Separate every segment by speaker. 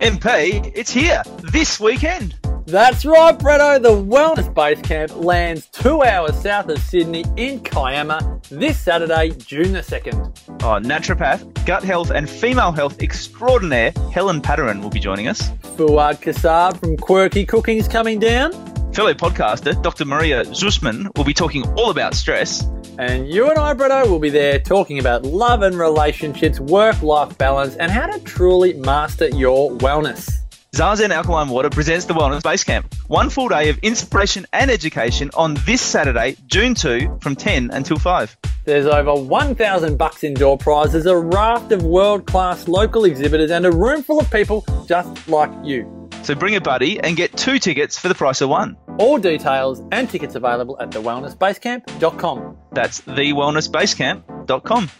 Speaker 1: MP, it's here this weekend.
Speaker 2: That's right, Bretto. The Wellness Base Camp lands two hours south of Sydney in Kiama this Saturday, June the 2nd.
Speaker 1: Oh, naturopath, gut health, and female health extraordinaire Helen Padarin will be joining us.
Speaker 2: Fuad Kassab from Quirky Cooking is coming down.
Speaker 1: Fellow podcaster Dr. Maria Zusman will be talking all about stress.
Speaker 2: And you and I, Bretto, will be there talking about love and relationships, work life balance, and how to truly master your wellness.
Speaker 1: Zazen Alkaline Water presents the Wellness Base Camp. One full day of inspiration and education on this Saturday, June 2, from 10 until 5.
Speaker 2: There's over 1,000 bucks in door prizes, a raft of world-class local exhibitors, and a room full of people just like you.
Speaker 1: So bring a buddy and get two tickets for the price of one.
Speaker 2: All details and tickets available at thewellnessbasecamp.com.
Speaker 1: That's thewellnessbasecamp.com.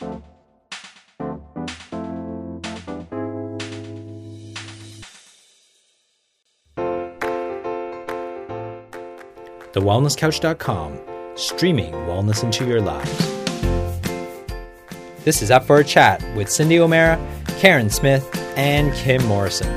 Speaker 3: TheWellnessCouch.com, streaming wellness into your lives. This is Up for a Chat with Cindy O'Meara, Karen Smith, and Kim Morrison.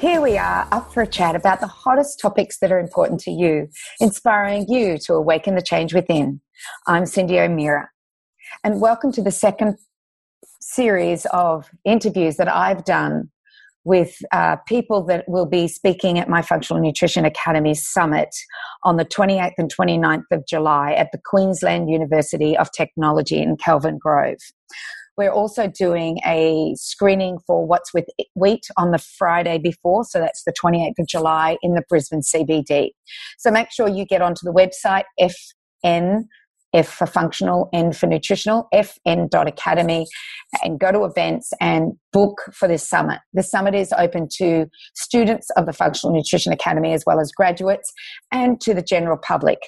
Speaker 4: Here we are up for a chat about the hottest topics that are important to you, inspiring you to awaken the change within. I'm Cindy O'Meara, and welcome to the second series of interviews that I've done with uh, people that will be speaking at my Functional Nutrition Academy Summit on the 28th and 29th of July at the Queensland University of Technology in Kelvin Grove. We're also doing a screening for What's with Wheat on the Friday before, so that's the 28th of July in the Brisbane CBD. So make sure you get onto the website FN F for functional, N for nutritional, fn.academy, and go to events and book for this summit. The summit is open to students of the Functional Nutrition Academy as well as graduates and to the general public.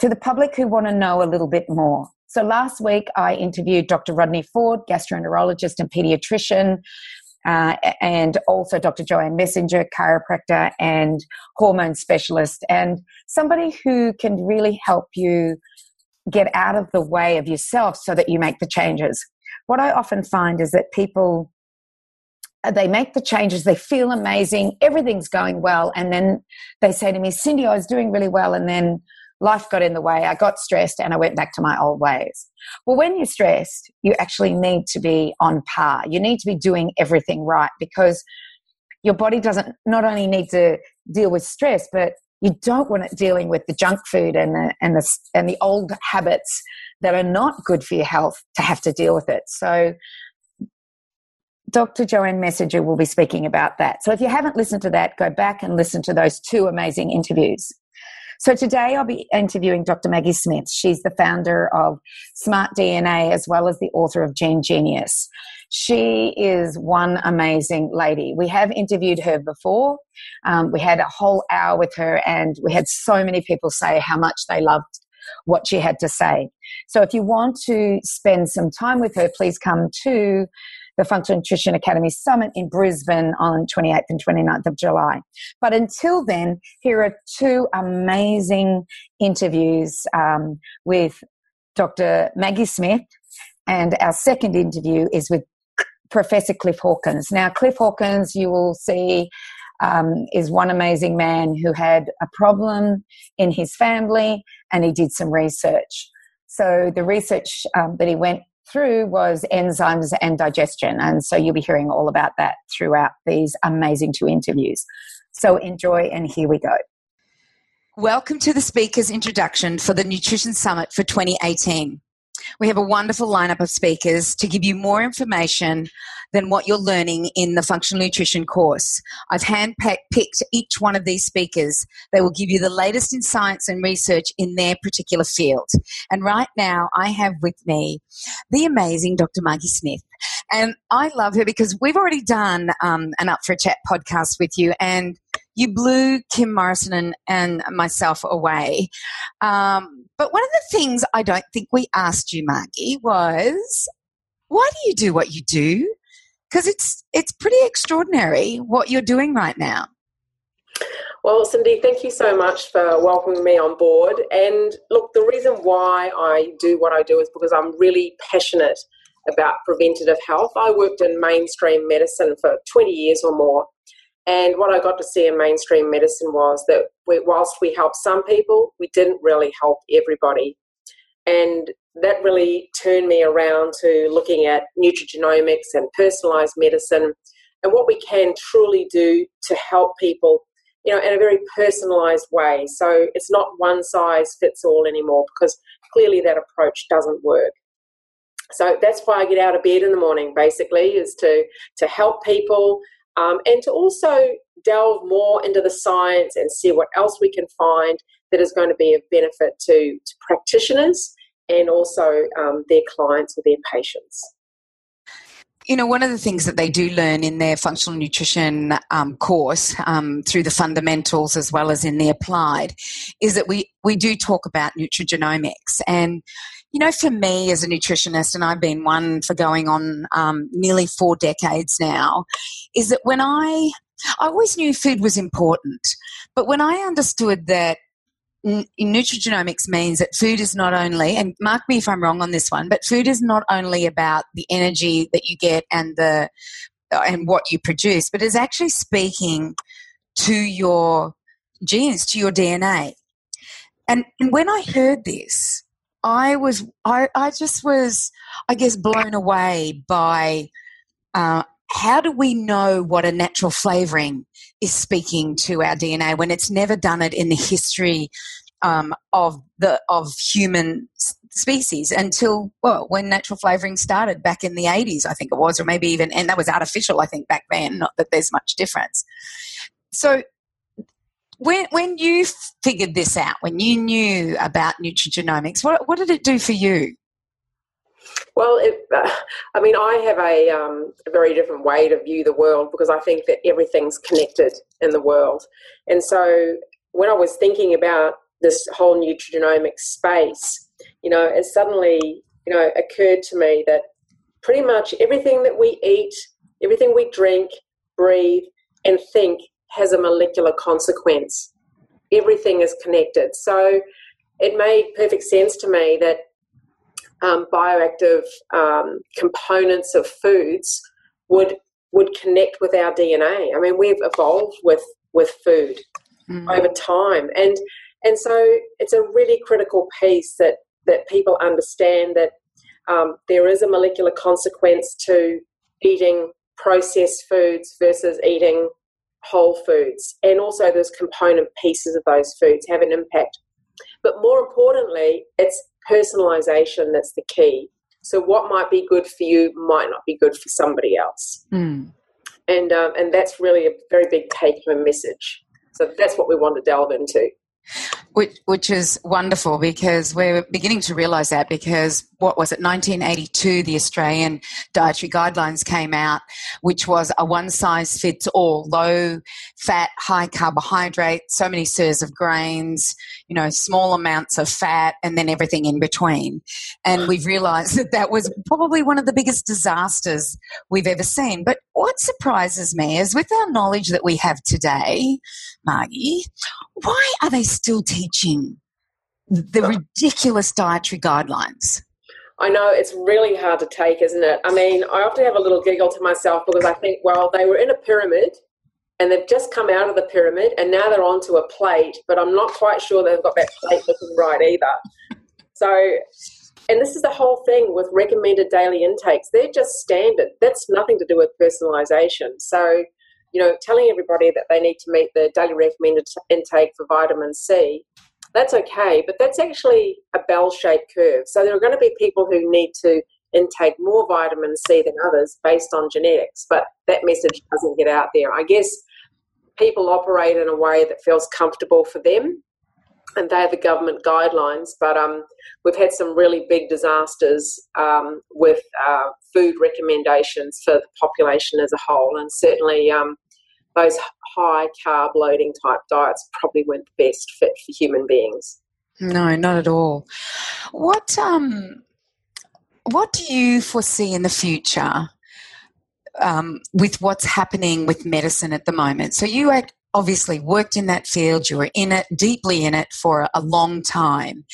Speaker 4: To the public who want to know a little bit more. So last week I interviewed Dr. Rodney Ford, gastroenterologist and pediatrician, uh, and also Dr. Joanne Messenger, chiropractor and hormone specialist, and somebody who can really help you get out of the way of yourself so that you make the changes. What I often find is that people they make the changes, they feel amazing, everything's going well, and then they say to me, Cindy, I was doing really well, and then life got in the way. I got stressed and I went back to my old ways. Well, when you're stressed, you actually need to be on par. You need to be doing everything right because your body doesn't not only need to deal with stress, but you don't want it dealing with the junk food and the, and the, and the old habits that are not good for your health to have to deal with it. So Dr. Joanne Messenger will be speaking about that. So if you haven't listened to that, go back and listen to those two amazing interviews. So today I'll be interviewing Dr. Maggie Smith. She's the founder of Smart DNA as well as the author of Gene Genius. She is one amazing lady. We have interviewed her before. Um, we had a whole hour with her, and we had so many people say how much they loved what she had to say. So if you want to spend some time with her, please come to the Functional Nutrition Academy Summit in Brisbane on 28th and 29th of July. But until then, here are two amazing interviews um, with Dr. Maggie Smith, and our second interview is with Professor Cliff Hawkins. Now, Cliff Hawkins, you will see, um, is one amazing man who had a problem in his family and he did some research. So, the research um, that he went through was enzymes and digestion. And so you'll be hearing all about that throughout these amazing two interviews. So enjoy, and here we go.
Speaker 5: Welcome to the speaker's introduction for the Nutrition Summit for 2018. We have a wonderful lineup of speakers to give you more information than what you're learning in the functional nutrition course. I've handpicked each one of these speakers. They will give you the latest in science and research in their particular field. And right now, I have with me the amazing Dr. Maggie Smith. And I love her because we've already done um, an Up for a Chat podcast with you, and you blew Kim Morrison and, and myself away. Um, but one of the things I don't think we asked you, Maggie, was why do you do what you do? Because it's it's pretty extraordinary what you're doing right now.
Speaker 6: Well, Cindy, thank you so much for welcoming me on board. And look, the reason why I do what I do is because I'm really passionate about preventative health. I worked in mainstream medicine for 20 years or more. And what I got to see in mainstream medicine was that we, whilst we helped some people, we didn't really help everybody. And that really turned me around to looking at nutrigenomics and personalized medicine and what we can truly do to help people you know, in a very personalized way. So it's not one size fits all anymore because clearly that approach doesn't work. So that's why I get out of bed in the morning, basically, is to to help people um, and to also delve more into the science and see what else we can find that is going to be of benefit to, to practitioners and also um, their clients or their patients
Speaker 5: you know, one of the things that they do learn in their functional nutrition um, course um, through the fundamentals as well as in the applied is that we, we do talk about nutrigenomics. And, you know, for me as a nutritionist, and I've been one for going on um, nearly four decades now, is that when I, I always knew food was important, but when I understood that nutrigenomics means that food is not only, and mark me if I'm wrong on this one, but food is not only about the energy that you get and the uh, and what you produce, but is actually speaking to your genes, to your DNA. And, and when I heard this, I was I, I just was I guess blown away by uh, how do we know what a natural flavoring is speaking to our DNA when it's never done it in the history um, of the of human species until well when natural flavoring started back in the 80s I think it was or maybe even and that was artificial I think back then not that there's much difference. So when when you figured this out when you knew about nutrigenomics what what did it do for you
Speaker 6: well, it, uh, I mean, I have a, um, a, very different way to view the world because I think that everything's connected in the world. And so when I was thinking about this whole nutrigenomics space, you know, it suddenly, you know, occurred to me that pretty much everything that we eat, everything we drink, breathe, and think has a molecular consequence. Everything is connected. So it made perfect sense to me that um, bioactive um, components of foods would would connect with our DNA. I mean, we've evolved with with food mm. over time, and and so it's a really critical piece that that people understand that um, there is a molecular consequence to eating processed foods versus eating whole foods, and also those component pieces of those foods have an impact. But more importantly, it's personalization that's the key. So what might be good for you might not be good for somebody else. Mm. And, um, and that's really a very big take home message. So that's what we want to delve into.
Speaker 5: Which, which is wonderful because we're beginning to realise that because what was it, 1982, the Australian dietary guidelines came out, which was a one size fits all, low fat, high carbohydrate, so many serves of grains, you know, small amounts of fat, and then everything in between. And we've realised that that was probably one of the biggest disasters we've ever seen. But what surprises me is with our knowledge that we have today, Margie, why are they still teaching the uh, ridiculous dietary guidelines?
Speaker 6: I know it's really hard to take, isn't it? I mean, I often have a little giggle to myself because I think, well, they were in a pyramid and they've just come out of the pyramid and now they're onto a plate, but I'm not quite sure they've got that plate looking right either. So, and this is the whole thing with recommended daily intakes. They're just standard. That's nothing to do with personalization. So, you know, telling everybody that they need to meet the daily recommended intake for vitamin C, that's okay, but that's actually a bell shaped curve. So there are going to be people who need to intake more vitamin C than others based on genetics, but that message doesn't get out there. I guess people operate in a way that feels comfortable for them, and they're the government guidelines. But um, we've had some really big disasters um, with uh, food recommendations for the population as a whole, and certainly um, those high carb loading type diets probably weren't the best fit for human beings.
Speaker 5: No, not at all. What um, what do you foresee in the future um, with what's happening with medicine at the moment? So you obviously worked in that field, you were in it, deeply in it for a long time.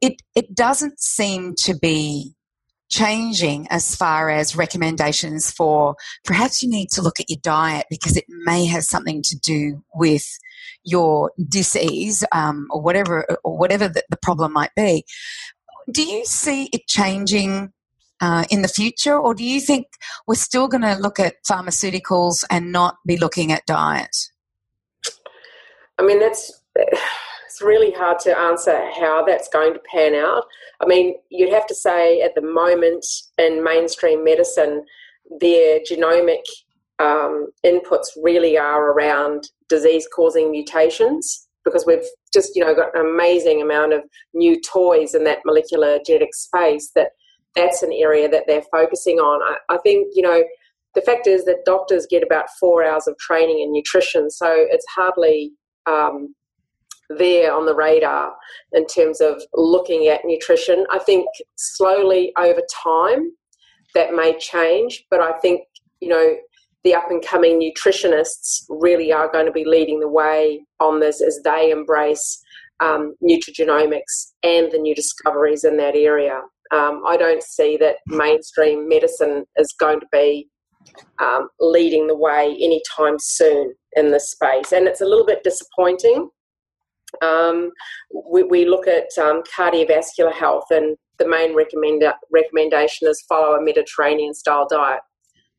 Speaker 5: It, it doesn't seem to be changing as far as recommendations for perhaps you need to look at your diet because it may have something to do with your disease um, or whatever or whatever the, the, problem might be. Do you see it changing uh, in the future, or do you think we're still going to look at pharmaceuticals and not be looking at diet?
Speaker 6: I mean, that's it's really hard to answer how that's going to pan out. I mean, you'd have to say at the moment in mainstream medicine, their genomic um, inputs really are around disease causing mutations because we've just you know got an amazing amount of new toys in that molecular genetic space that that's an area that they're focusing on I, I think you know the fact is that doctors get about four hours of training in nutrition so it's hardly um, there on the radar in terms of looking at nutrition i think slowly over time that may change but i think you know the up and coming nutritionists really are going to be leading the way on this as they embrace um, nutrigenomics and the new discoveries in that area. Um, I don't see that mainstream medicine is going to be um, leading the way anytime soon in this space, and it's a little bit disappointing. Um, we, we, look at um, cardiovascular health, and the main recommend- recommendation is follow a Mediterranean style diet.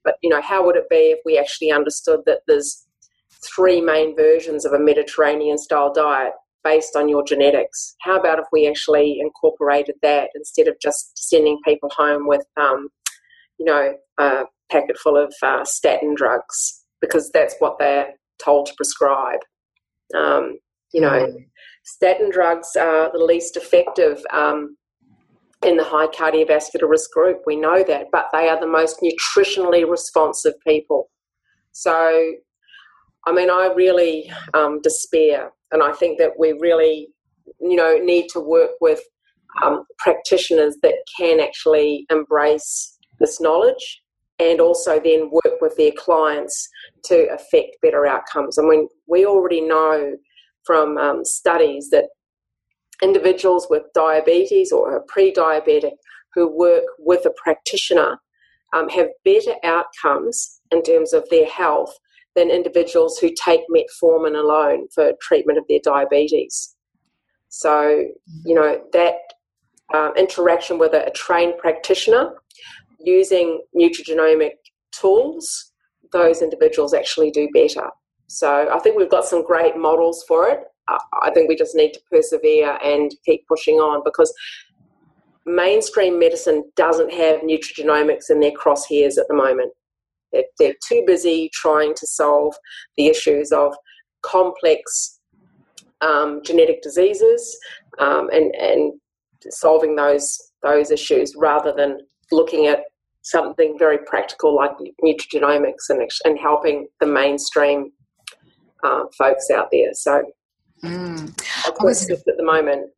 Speaker 6: But you know, how would it be if we actually understood that there's three main versions of a Mediterranean style diet based on your genetics? How about if we actually incorporated that instead of just sending people home with, um, you know, a packet full of uh, statin drugs because that's what they're told to prescribe. Um, you know, statin drugs are the least effective um, in the high cardiovascular risk group. We know that, but they are the most nutritionally responsive people. So, I mean, I really um, despair, and I think that we really, you know, need to work with um, practitioners that can actually embrace this knowledge and also then work with their clients to affect better outcomes. I mean, we already know from um, studies that individuals with diabetes or are pre-diabetic who work with a practitioner um, have better outcomes in terms of their health than individuals who take metformin alone for treatment of their diabetes. So, you know, that um, interaction with a, a trained practitioner using nutrigenomic tools, those individuals actually do better. So I think we've got some great models for it. I think we just need to persevere and keep pushing on because mainstream medicine doesn't have nutrigenomics in their crosshairs at the moment. They're, they're too busy trying to solve the issues of complex um, genetic diseases um, and, and solving those those issues rather than looking at something very practical like nutrigenomics and, and helping the mainstream uh, folks out there. So Mm. I was at the moment.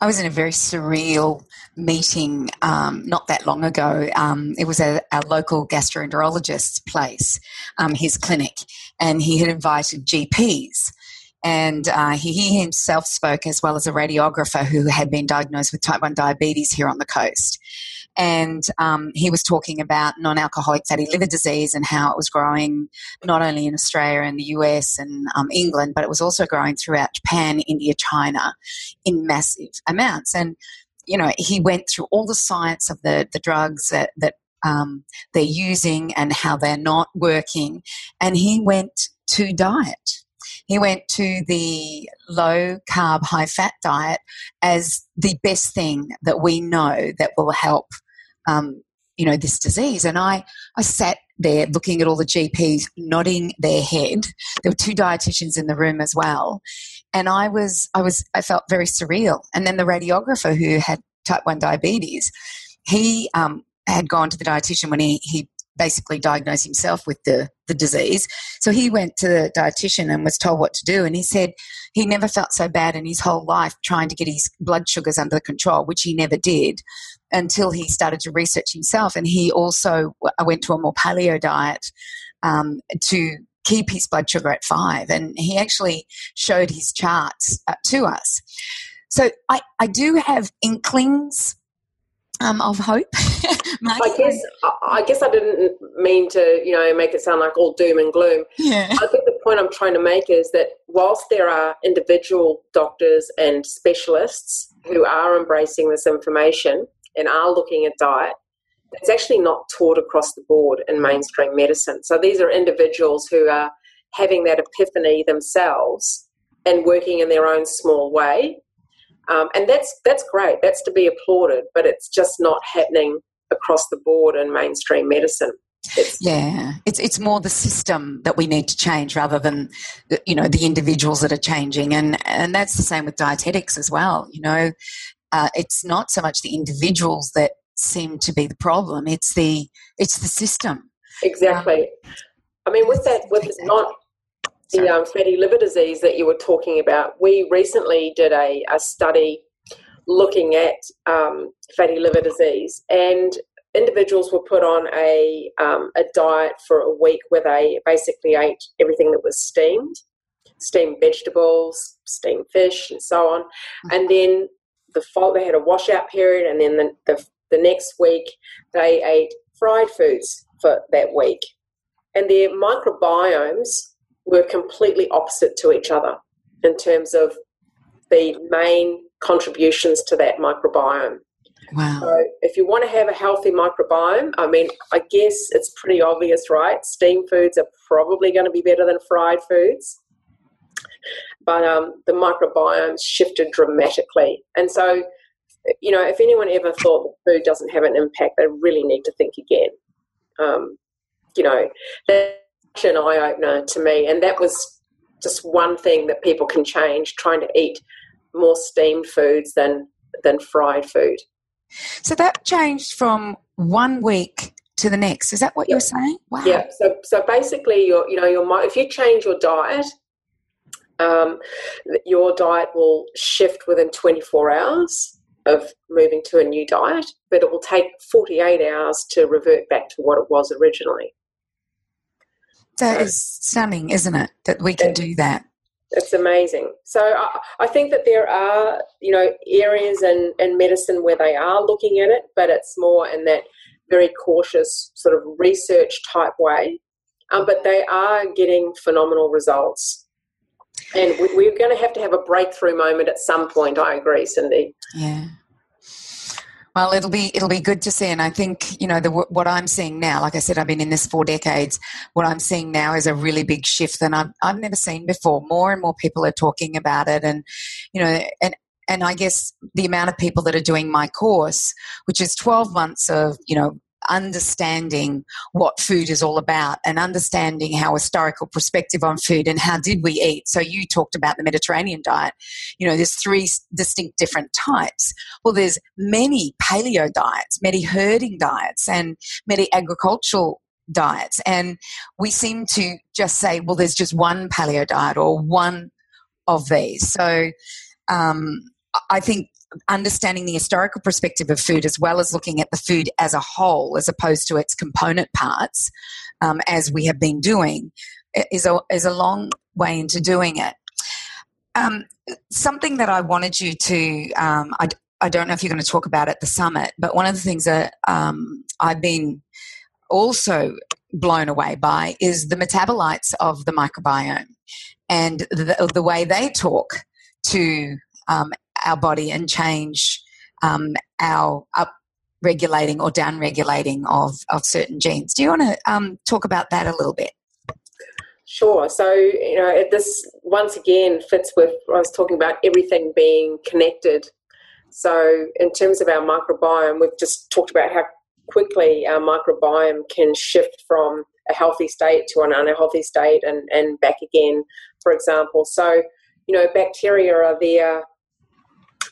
Speaker 5: I was in a very surreal meeting um, not that long ago. Um, it was a, a, local gastroenterologist's place, um, his clinic, and he had invited GPs. And uh, he, he himself spoke as well as a radiographer who had been diagnosed with type 1 diabetes here on the coast and um, he was talking about non-alcoholic fatty liver disease and how it was growing not only in Australia and the US and um, England, but it was also growing throughout Japan, India, China, in massive amounts. And you know, he went through all the science of the the drugs that that um, they're using and how they're not working, and he went to diet. He went to the low carb, high fat diet as the best thing that we know that will help, um, you know, this disease. And I, I sat there looking at all the GPs nodding their head. There were two dietitians in the room as well. And I was, I was, I felt very surreal. And then the radiographer who had type 1 diabetes, he um, had gone to the dietitian when he, he basically diagnosed himself with the, the disease. So he went to the dietitian and was told what to do. And he said he never felt so bad in his whole life trying to get his blood sugars under control, which he never did until he started to research himself. And he also went to a more paleo diet um, to keep his blood sugar at five. And he actually showed his charts uh, to us. So I, I do have inklings um, of hope.
Speaker 6: I guess I guess I didn't mean to, you know, make it sound like all doom and gloom.
Speaker 5: Yeah.
Speaker 6: I think the point I'm trying to make is that whilst there are individual doctors and specialists who are embracing this information and are looking at diet, it's actually not taught across the board in mainstream medicine. So these are individuals who are having that epiphany themselves and working in their own small way um, and that's that's great. That's to be applauded, but it's just not happening across the board in mainstream medicine.
Speaker 5: It's, yeah, it's it's more the system that we need to change rather than you know the individuals that are changing, and and that's the same with dietetics as well. You know, uh, it's not so much the individuals that seem to be the problem; it's the it's the system.
Speaker 6: Exactly. Um, I mean, with that, with exactly. not the um, fatty liver disease that you were talking about, we recently did a, a study looking at um, fatty liver disease, and individuals were put on a, um, a diet for a week where they basically ate everything that was steamed steamed vegetables, steamed fish, and so on. Mm-hmm. And then the fall, they had a washout period, and then the, the, the next week they ate fried foods for that week. And their microbiomes were completely opposite to each other in terms of the main contributions to that microbiome.
Speaker 5: Wow.
Speaker 6: So if you want to have a healthy microbiome, I mean, I guess it's pretty obvious, right? Steam foods are probably going to be better than fried foods. But um, the microbiome shifted dramatically. And so, you know, if anyone ever thought that food doesn't have an impact, they really need to think again. Um, you know, that an eye opener to me, and that was just one thing that people can change: trying to eat more steamed foods than than fried food.
Speaker 5: So that changed from one week to the next. Is that what you're saying?
Speaker 6: Wow. Yeah. So so basically, your you know your if you change your diet. Um, your diet will shift within 24 hours of moving to a new diet, but it will take 48 hours to revert back to what it was originally.
Speaker 5: That is stunning, isn't it? That we can do that.
Speaker 6: It's amazing. So I, I, think that there are, you know, areas in, in medicine where they are looking at it, but it's more in that very cautious sort of research type way. Um, but they are getting phenomenal results. And we, we're going to have to have a breakthrough moment at some point. I agree, Cindy.
Speaker 5: Yeah. Well, it'll be it'll be good to see, and I think you know the, what I'm seeing now. Like I said, I've been in this four decades. What I'm seeing now is a really big shift that I've I've never seen before. More and more people are talking about it, and you know, and and I guess the amount of people that are doing my course, which is 12 months of you know understanding what food is all about and understanding how historical perspective on food and how did we eat. So you talked about the mediterranean diet. You know there's three distinct different types. Well there's many paleo diets many herding diets and many agricultural diets. And we seem to just say well there's just one paleo diet or one of these. So um, I think understanding the historical perspective of food as well as looking at the food as a whole as opposed to its component parts, um, as we have been doing, is a, is a long way into doing it. Um, something that I wanted you to, um, I, I don't know if you're going to talk about at the summit, but one of the things that um, I've been also blown away by is the metabolites of the microbiome and the, the way they talk to um, our body and change um, our up regulating or down regulating of, of certain genes. Do you want to um, talk about that a little bit?
Speaker 6: Sure. So, you know, this once again fits with I was talking about everything being connected. So, in terms of our microbiome, we've just talked about how quickly our microbiome can shift from a healthy state to an unhealthy state and, and back again, for example. So, you know, bacteria are there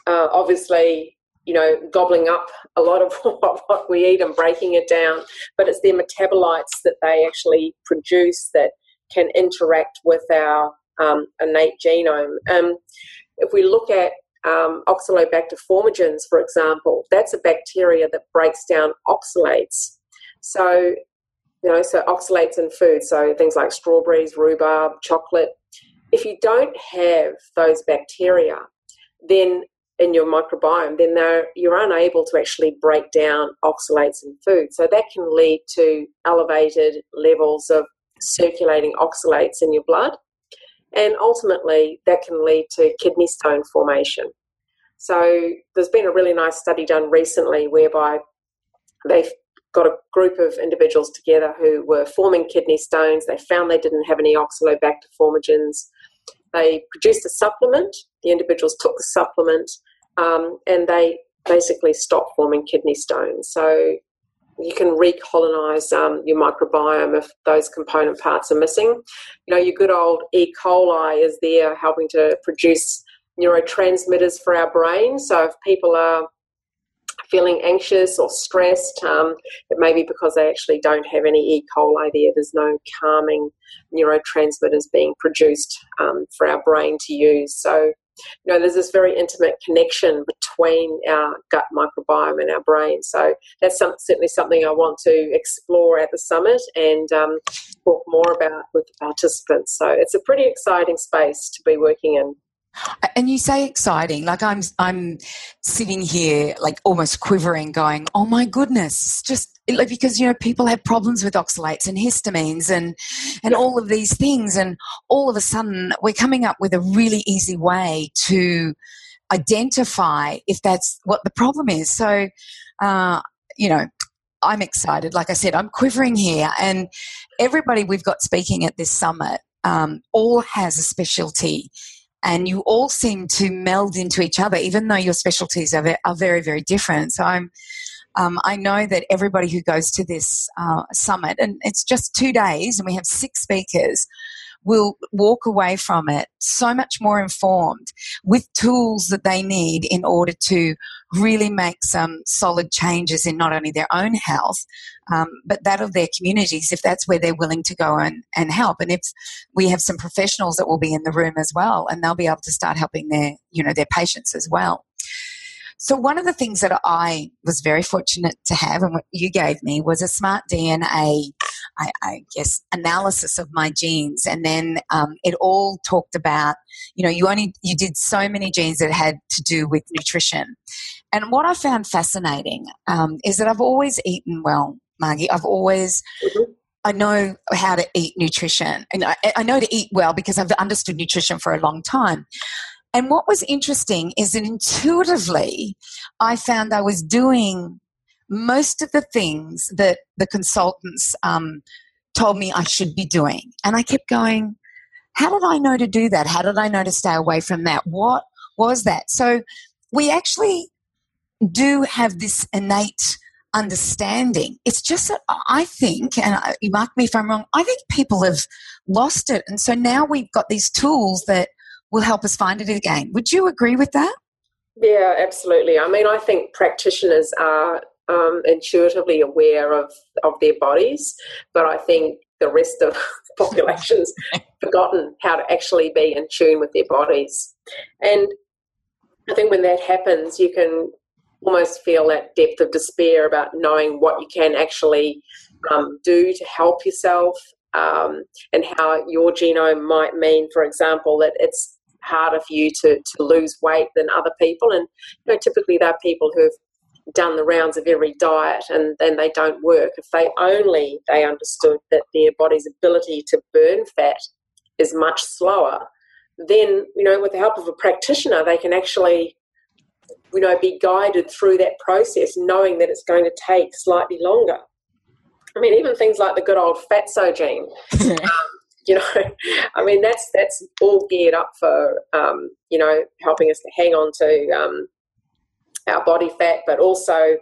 Speaker 6: uh, obviously, you know, gobbling up a lot of what we eat and breaking it down, but it's their metabolites that they actually produce that can interact with our um, innate genome. Um, if we look at um, Oxalobacter formigenes, for example, that's a bacteria that breaks down oxalates. So you know, so oxalates in food, so things like strawberries, rhubarb, chocolate. If you don't have those bacteria, then in your microbiome, then you're unable to actually break down oxalates in food. So that can lead to elevated levels of circulating oxalates in your blood. And ultimately, that can lead to kidney stone formation. So there's been a really nice study done recently whereby they've got a group of individuals together who were forming kidney stones. They found they didn't have any oxalobacter formigenes. They produced a supplement. The individuals took the supplement um, and they basically stopped forming kidney stones. So you can recolonize um, your microbiome if those component parts are missing. You know, your good old E. coli is there helping to produce neurotransmitters for our brain. So if people are feeling anxious or stressed, um, it may be because they actually don't have any E. coli there. There's no calming neurotransmitters being produced um, for our brain to use. So, you know, there's this very intimate connection between our gut microbiome and our brain. So that's some, certainly something I want to explore at the summit and um, talk more about with the participants. So it's a pretty exciting space to be working in.
Speaker 5: And you say exciting, like I'm I'm sitting here like almost quivering, going, "Oh my goodness!" Just like because you know people have problems with oxalates and histamines and and all of these things, and all of a sudden we're coming up with a really easy way to identify if that's what the problem is. So, uh, you know, I'm excited. Like I said, I'm quivering here, and everybody we've got speaking at this summit um, all has a specialty and you all seem to meld into each other, even though your specialties are, are very, very different. So I'm, um, I know that everybody who goes to this uh, summit, and it's just two days, and we have six speakers, will walk away from it so much more informed with tools that they need in order to really make some solid changes in not only their own health, um, but that of their communities if that's where they're willing to go and, and help. And if we have some professionals that will be in the room as well, and they'll be able to start helping their, you know, their patients as well. So one of the things that I was very fortunate to have and what you gave me was a smart DNA, I, I guess, analysis of my genes. And then um, it all talked about, you know, you only, you did so many genes that had to do with nutrition. And what I found fascinating um, is that I've always eaten well, Margie. I've always. I know how to eat nutrition. And I, I know to eat well because I've understood nutrition for a long time. And what was interesting is that intuitively, I found I was doing most of the things that the consultants um, told me I should be doing. And I kept going, how did I know to do that? How did I know to stay away from that? What was that? So we actually do have this innate understanding. It's just that I think, and you mark me if I'm wrong, I think people have lost it. And so now we've got these tools that will help us find it again. Would you agree with that?
Speaker 6: Yeah, absolutely. I mean, I think practitioners are um, intuitively aware of, of their bodies, but I think the rest of populations forgotten how to actually be in tune with their bodies. And I think when that happens, you can almost feel that depth of despair about knowing what you can actually um, do to help yourself um, and how your genome might mean, for example, that it's harder for you to, to lose weight than other people. And you know, typically they're people who've done the rounds of every diet and then they don't work. If they only they understood that their body's ability to burn fat is much slower, then you know, with the help of a practitioner, they can actually you know be guided through that process, knowing that it's going to take slightly longer. I mean, even things like the good old fatso gene. um, you know, I mean, that's that's all geared up for um, you know helping us to hang on to um, our body fat, but also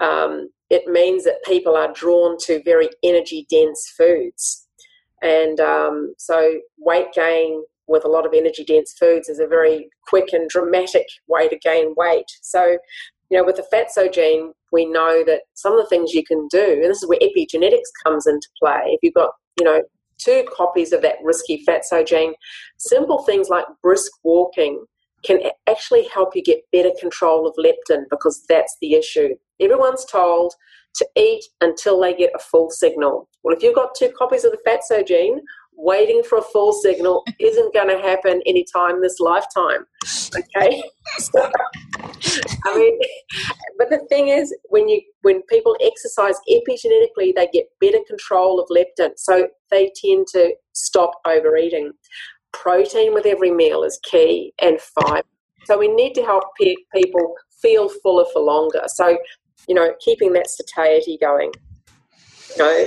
Speaker 6: um, it means that people are drawn to very energy dense foods, and um, so weight gain with a lot of energy dense foods is a very quick and dramatic way to gain weight. So, you know, with the fatso gene, we know that some of the things you can do, and this is where epigenetics comes into play. If you've got, you know, two copies of that risky fatso gene, simple things like brisk walking can actually help you get better control of leptin because that's the issue. Everyone's told to eat until they get a full signal. Well, if you've got two copies of the fatso gene, waiting for a full signal isn't going to happen anytime this lifetime. Okay? So, I mean, but the thing is, when you when people exercise epigenetically, they get better control of leptin, so they tend to stop overeating. Protein with every meal is key, and fiber. So we need to help pe- people feel fuller for longer. So, you know, keeping that satiety going. You know,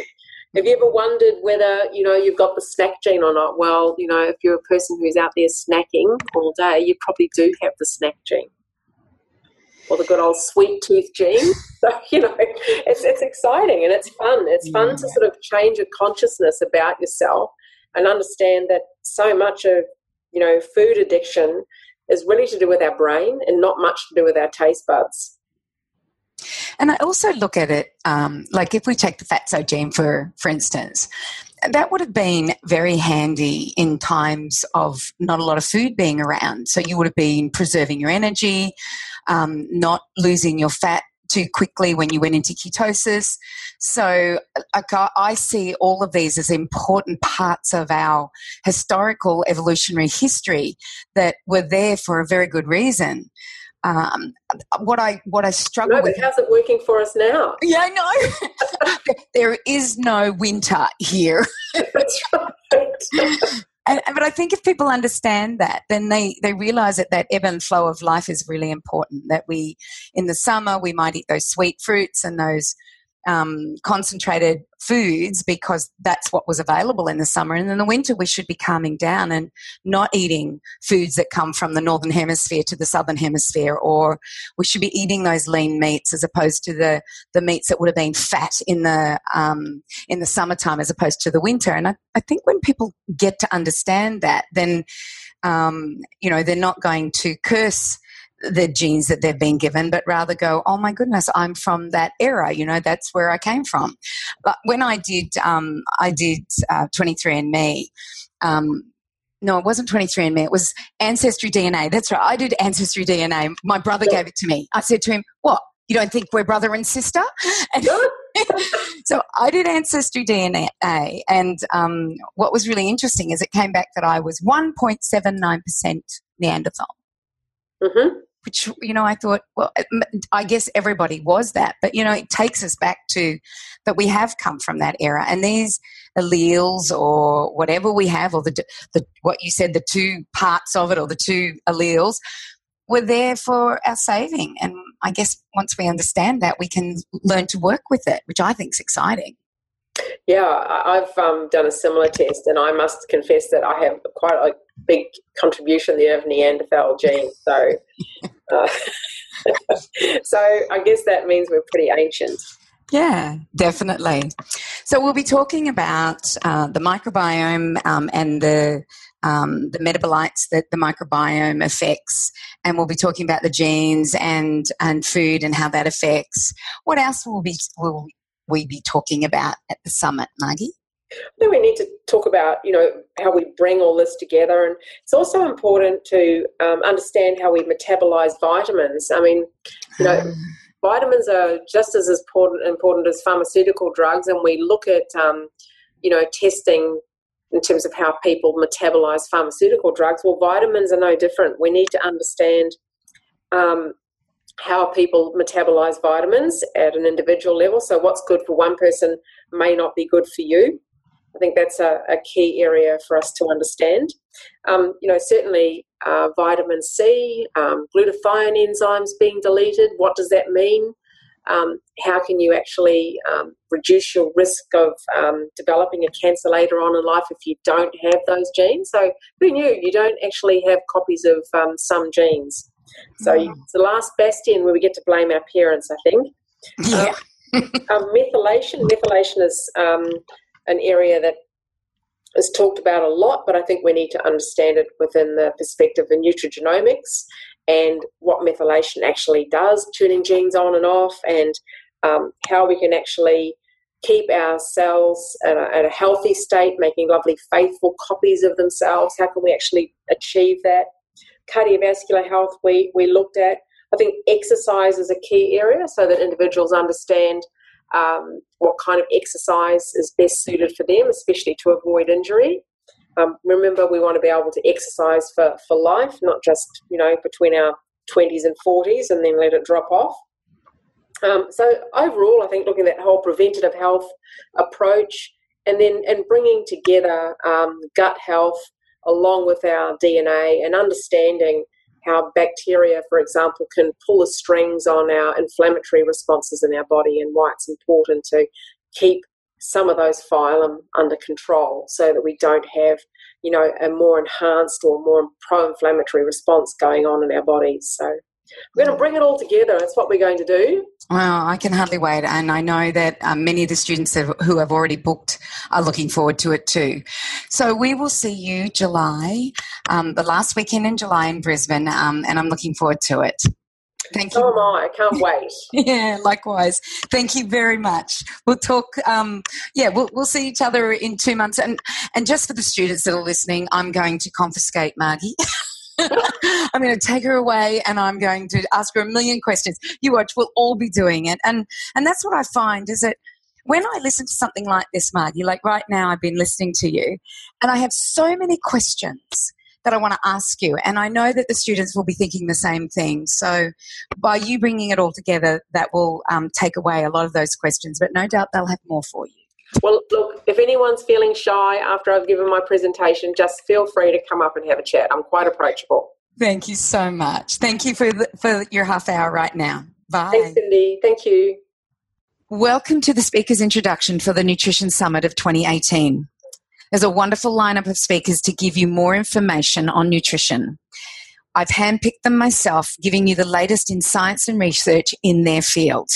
Speaker 6: have you ever wondered whether, you know, you've got the snack gene or not? Well, you know, if you're a person who's out there snacking all day, you probably do have the snack gene. Or the good old sweet tooth gene. So, you know, it's, it's exciting and it's fun. It's fun yeah. to mm. sort of change your consciousness about yourself and understand that so much of, you know, food addiction is really to do with our brain and not much to do with our taste buds.
Speaker 5: And I also look at it um, like if we take the fatso gene for for instance, that would have been very handy in times of not a lot of food being around. So you would have been preserving your energy, um, not losing your fat too quickly when you went into ketosis. So I see all of these as important parts of our historical evolutionary history that were there for a very good reason. Um, what I what I struggle
Speaker 6: no,
Speaker 5: with.
Speaker 6: How's it working for us now?
Speaker 5: Yeah, I know. there is no winter here. And, but I think if people understand that, then they, they realize that that ebb and flow of life is really important. That we, in the summer, we might eat those sweet fruits and those um, concentrated foods because that's what was available in the summer. And in the winter, we should be calming down and not eating foods that come from the northern hemisphere to the southern hemisphere, or we should be eating those lean meats as opposed to the, the meats that would have been fat in the um, in the summertime as opposed to the winter. And I, I think when people get to understand that, then um, you know they're not going to curse the genes that they've been given, but rather go, oh my goodness, I'm from that era. You know, that's where I came from. But when I did, um, I did uh, 23andMe. Um, no, it wasn't 23andMe. It was Ancestry DNA. That's right. I did Ancestry DNA. My brother gave it to me. I said to him, "What? You don't think we're brother and sister?" And so I did Ancestry DNA, and um, what was really interesting is it came back that I was 1.79% Neanderthal. Mm-hmm. Which you know i thought well i guess everybody was that but you know it takes us back to that we have come from that era. And these alleles or whatever we have or the, the what you said the two parts of it or the two alleles were there for our saving. And i guess once we understand that we can learn to work with it which i think is exciting.
Speaker 6: Yeah, I've um, done a similar test, and I must confess that I have quite a big contribution there of Neanderthal gene. So, uh, so I guess that means we're pretty ancient.
Speaker 5: Yeah, definitely. So we'll be talking about uh, the microbiome um, and the um, the metabolites that the microbiome affects, and we'll be talking about the genes and and food and how that affects. What else will be will we be talking about at the summit, Margie?
Speaker 6: Then we need to talk about, you know, how we bring all this together, and it's also important to um, understand how we metabolize vitamins. I mean, you know, vitamins are just as important important as pharmaceutical drugs, and we look at, um, you know, testing in terms of how people metabolize pharmaceutical drugs. Well, vitamins are no different. We need to understand um, how people metabolize vitamins at an individual level. So, what's good for one person may not be good for you. I think that's a, a key area for us to understand. Um, you know, certainly uh, vitamin C, um, glutathione enzymes being deleted. What does that mean? Um, how can you actually um, reduce your risk of um, developing a cancer later on in life if you don't have those genes? So, who knew you don't actually have copies of um, some genes? So mm. it's the last bastion where we get to blame our parents, I think.
Speaker 5: Yeah.
Speaker 6: Um, methylation. Methylation is um, an area that is talked about a lot, but I think we need to understand it within the perspective of nutrigenomics and what methylation actually does, turning genes on and off, and um, how we can actually keep our cells at a, at a, healthy state, making lovely, faithful copies of themselves. How can we actually achieve that? cardiovascular health we, we looked at. I think exercise is a key area so that individuals understand um, what kind of exercise is best suited for them, especially to avoid injury. Um, remember, we want to be able to exercise for, for life, not just you know between our 20s and 40s and then let it drop off. Um, so overall, I think looking at that whole preventative health approach, and then and bringing together um, gut health along with our DNA and understanding how bacteria, for example, can pull the strings on our inflammatory responses in our body and why it's important to keep some of those phylum under control so that we don't have, you know, a more enhanced or more pro-inflammatory response going on in our bodies. So we're going to bring it all together. That's what we're going to do.
Speaker 5: Well, I can hardly wait. And I know that um, many of the students have, who have already booked are looking forward to it too. So we will see you July, um, the last weekend in July in Brisbane, um, and I'm looking forward to it. Thank
Speaker 6: so
Speaker 5: you.
Speaker 6: am I. I can't wait.
Speaker 5: yeah, likewise. Thank you very much. We'll talk. Um, yeah, we'll we'll see each other in two months. And and just for the students that are listening, I'm going to confiscate Margie. I'm going to take her away and I'm going to ask her a million questions. You watch, we'll all be doing it. And and that's what I find is that when I listen to something like this, Margie, like right now I've been listening to you, and I have so many questions that I want to ask you. And I know that the students will be thinking the same thing. So by you bringing it all together, that will um, take away a lot of those questions, but no doubt they'll have more for you.
Speaker 6: Well, look, if anyone's feeling shy after I've given my presentation, just feel free to come up and have a chat. I'm quite approachable.
Speaker 5: Thank you so much. Thank you for, the, for your half hour right now. Bye.
Speaker 6: Thanks, Cindy. Thank you.
Speaker 5: Welcome to the speaker's introduction for the Nutrition Summit of 2018. There's a wonderful lineup of speakers to give you more information on nutrition. I've handpicked them myself, giving you the latest in science and research in their field.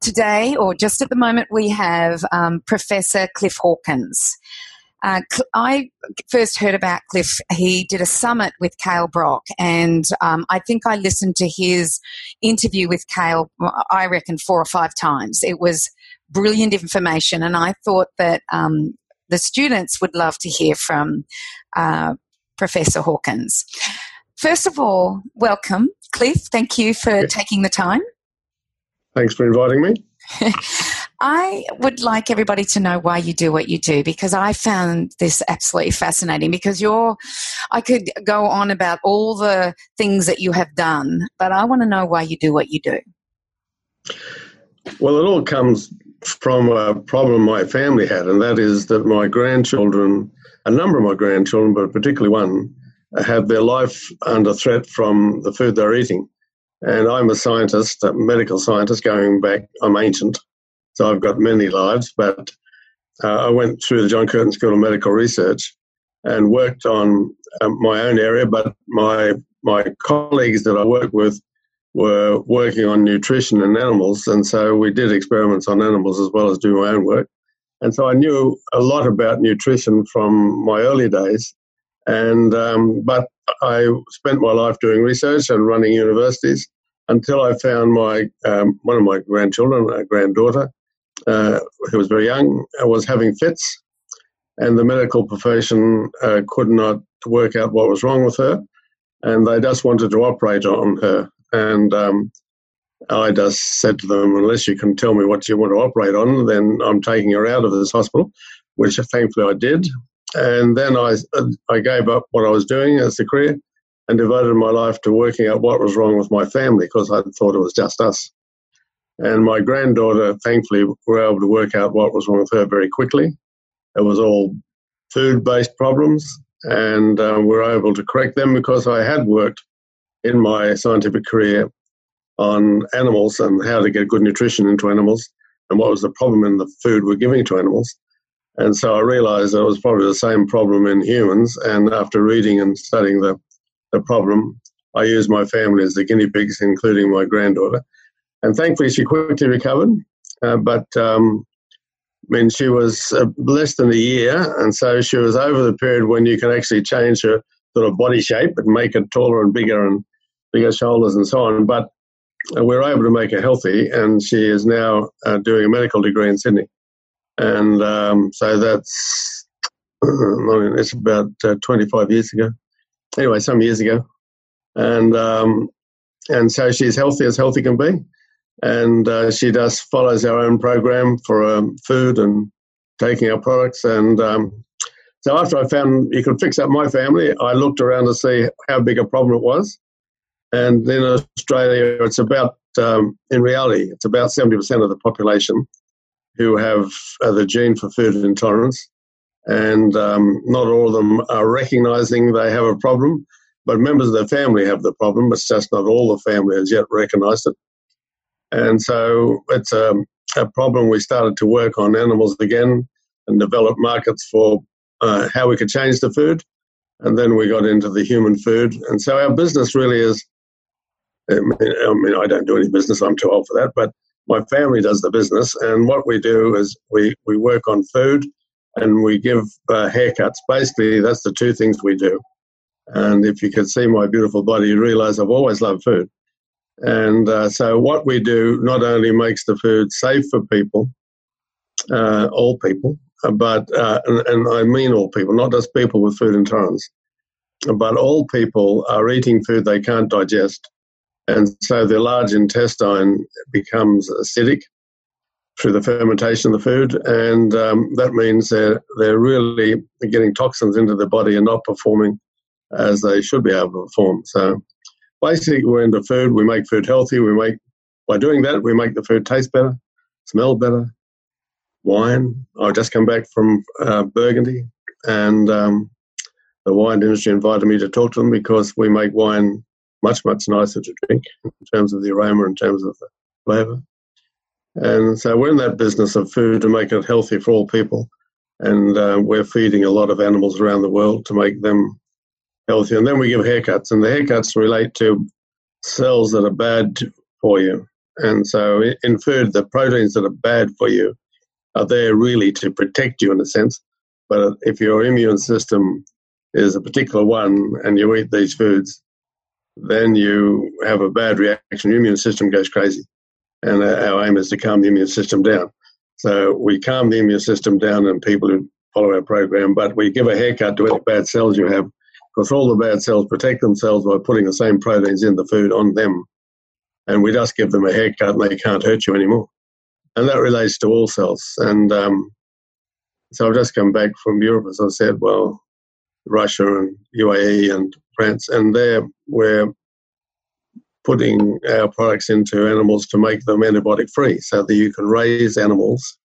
Speaker 5: Today, or just at the moment, we have um, Professor Cliff Hawkins. Uh, I first heard about Cliff. He did a summit with Kale Brock, and um, I think I listened to his interview with Kale, I reckon, four or five times. It was brilliant information, and I thought that um, the students would love to hear from uh, Professor Hawkins. First of all, welcome, Cliff. Thank you for taking the time.
Speaker 7: Thanks for inviting me.
Speaker 5: I would like everybody to know why you do what you do because I found this absolutely fascinating because you're I could go on about all the things that you have done, but I want to know why you do what you do.
Speaker 7: Well, it all comes from a problem my family had, and that is that my grandchildren, a number of my grandchildren, but particularly one, have their life under threat from the food they're eating. And I'm a scientist, a medical scientist, going back, I'm ancient, so I've got many lives, but uh, I went through the John Curtin School of Medical Research and worked on uh, my own area, but my my colleagues that I worked with were working on nutrition in animals, and so we did experiments on animals as well as doing my own work. And so I knew a lot about nutrition from my early days, and um, but I spent my life doing research and running universities until I found my um, one of my grandchildren, a granddaughter, uh, who was very young, uh, was having fits, and the medical profession uh, could not work out what was wrong with her, and they just wanted to operate on her. And um, I just said to them, unless you can tell me what you want to operate on, then I'm taking her out of this hospital, which thankfully I did. And then I, I gave up what I was doing as a career and devoted my life to working out what was wrong with my family because I thought it was just us. And my granddaughter, thankfully, were able to work out what was wrong with her very quickly. It was all food based problems, and uh, we were able to correct them because I had worked in my scientific career on animals and how to get good nutrition into animals and what was the problem in the food we're giving to animals. And so I realized it was probably the same problem in humans. And after reading and studying the, the problem, I used my family as the guinea pigs, including my granddaughter. And thankfully, she quickly recovered. Uh, but um, I mean, she was uh, less than a year, and so she was over the period when you can actually change her sort of body shape and make it taller and bigger and bigger shoulders and so on. But uh, we are able to make her healthy, and she is now uh, doing a medical degree in Sydney. And um, so that's, mean, it's about uh, 25 years ago. Anyway, some years ago. And, um, and so she's healthy as healthy can be. and uh, she just follows our own program for um, food and taking our products. And um, so after I found you could fix up my family, I looked around to see how big a problem it was. And in Australia, it's about, um, in reality, it's about 70% of the population who have uh, the gene for food intolerance. And um, not all of them are recognizing they have a problem, but members of their family have the problem. It's just not all the family has yet recognized it. And so it's a, um, a problem we started to work on animals again and develop markets for uh, how we could change the food. And then we got into the human food. And so our business really is I mean, I mean, I don't do any business, I'm too old for that, but my family does the business. And what we do is we, we work on food and we give uh, haircuts. Basically, that's the two things we do. And if you could see my beautiful body, you realize I've always loved food. And uh, so, what we do not only makes the food safe for people, uh, all people, but, uh, and, and, I mean all people, not just people with food intolerance, but all people are eating food they can't digest. And so, the large intestine becomes acidic through the fermentation of the food, and um, that means they're, they're really getting toxins into the body and not performing as they should be able to perform. So, basically we're into food. We make food healthy. We make by doing that we make the food taste better, smell better. Wine. I just come back from uh, Burgundy, and um, the wine industry invited me to talk to them because we make wine much much nicer to drink in terms of the aroma, in terms of the flavour. And so we're in that business of food to make it healthy for all people. And uh, we're feeding a lot of animals around the world to make them healthy. And then we give haircuts, and the haircuts relate to cells that are bad for you. And so in food, the proteins that are bad for you are there really to protect you in a sense. But if your immune system is a particular one and you eat these foods, then you have a bad reaction. Your immune system goes crazy. And our aim is to calm the immune system down. So we calm the immune system down in people who follow our program, but we give a haircut to any bad cells you have because all the bad cells protect themselves by putting the same proteins in the food on them. And we just give them a haircut and they can't hurt you anymore. And that relates to all cells. And um, so I've just come back from Europe, as I said, well, Russia and UAE and And there we're putting our products into animals to make them antibiotic free so that you can raise animals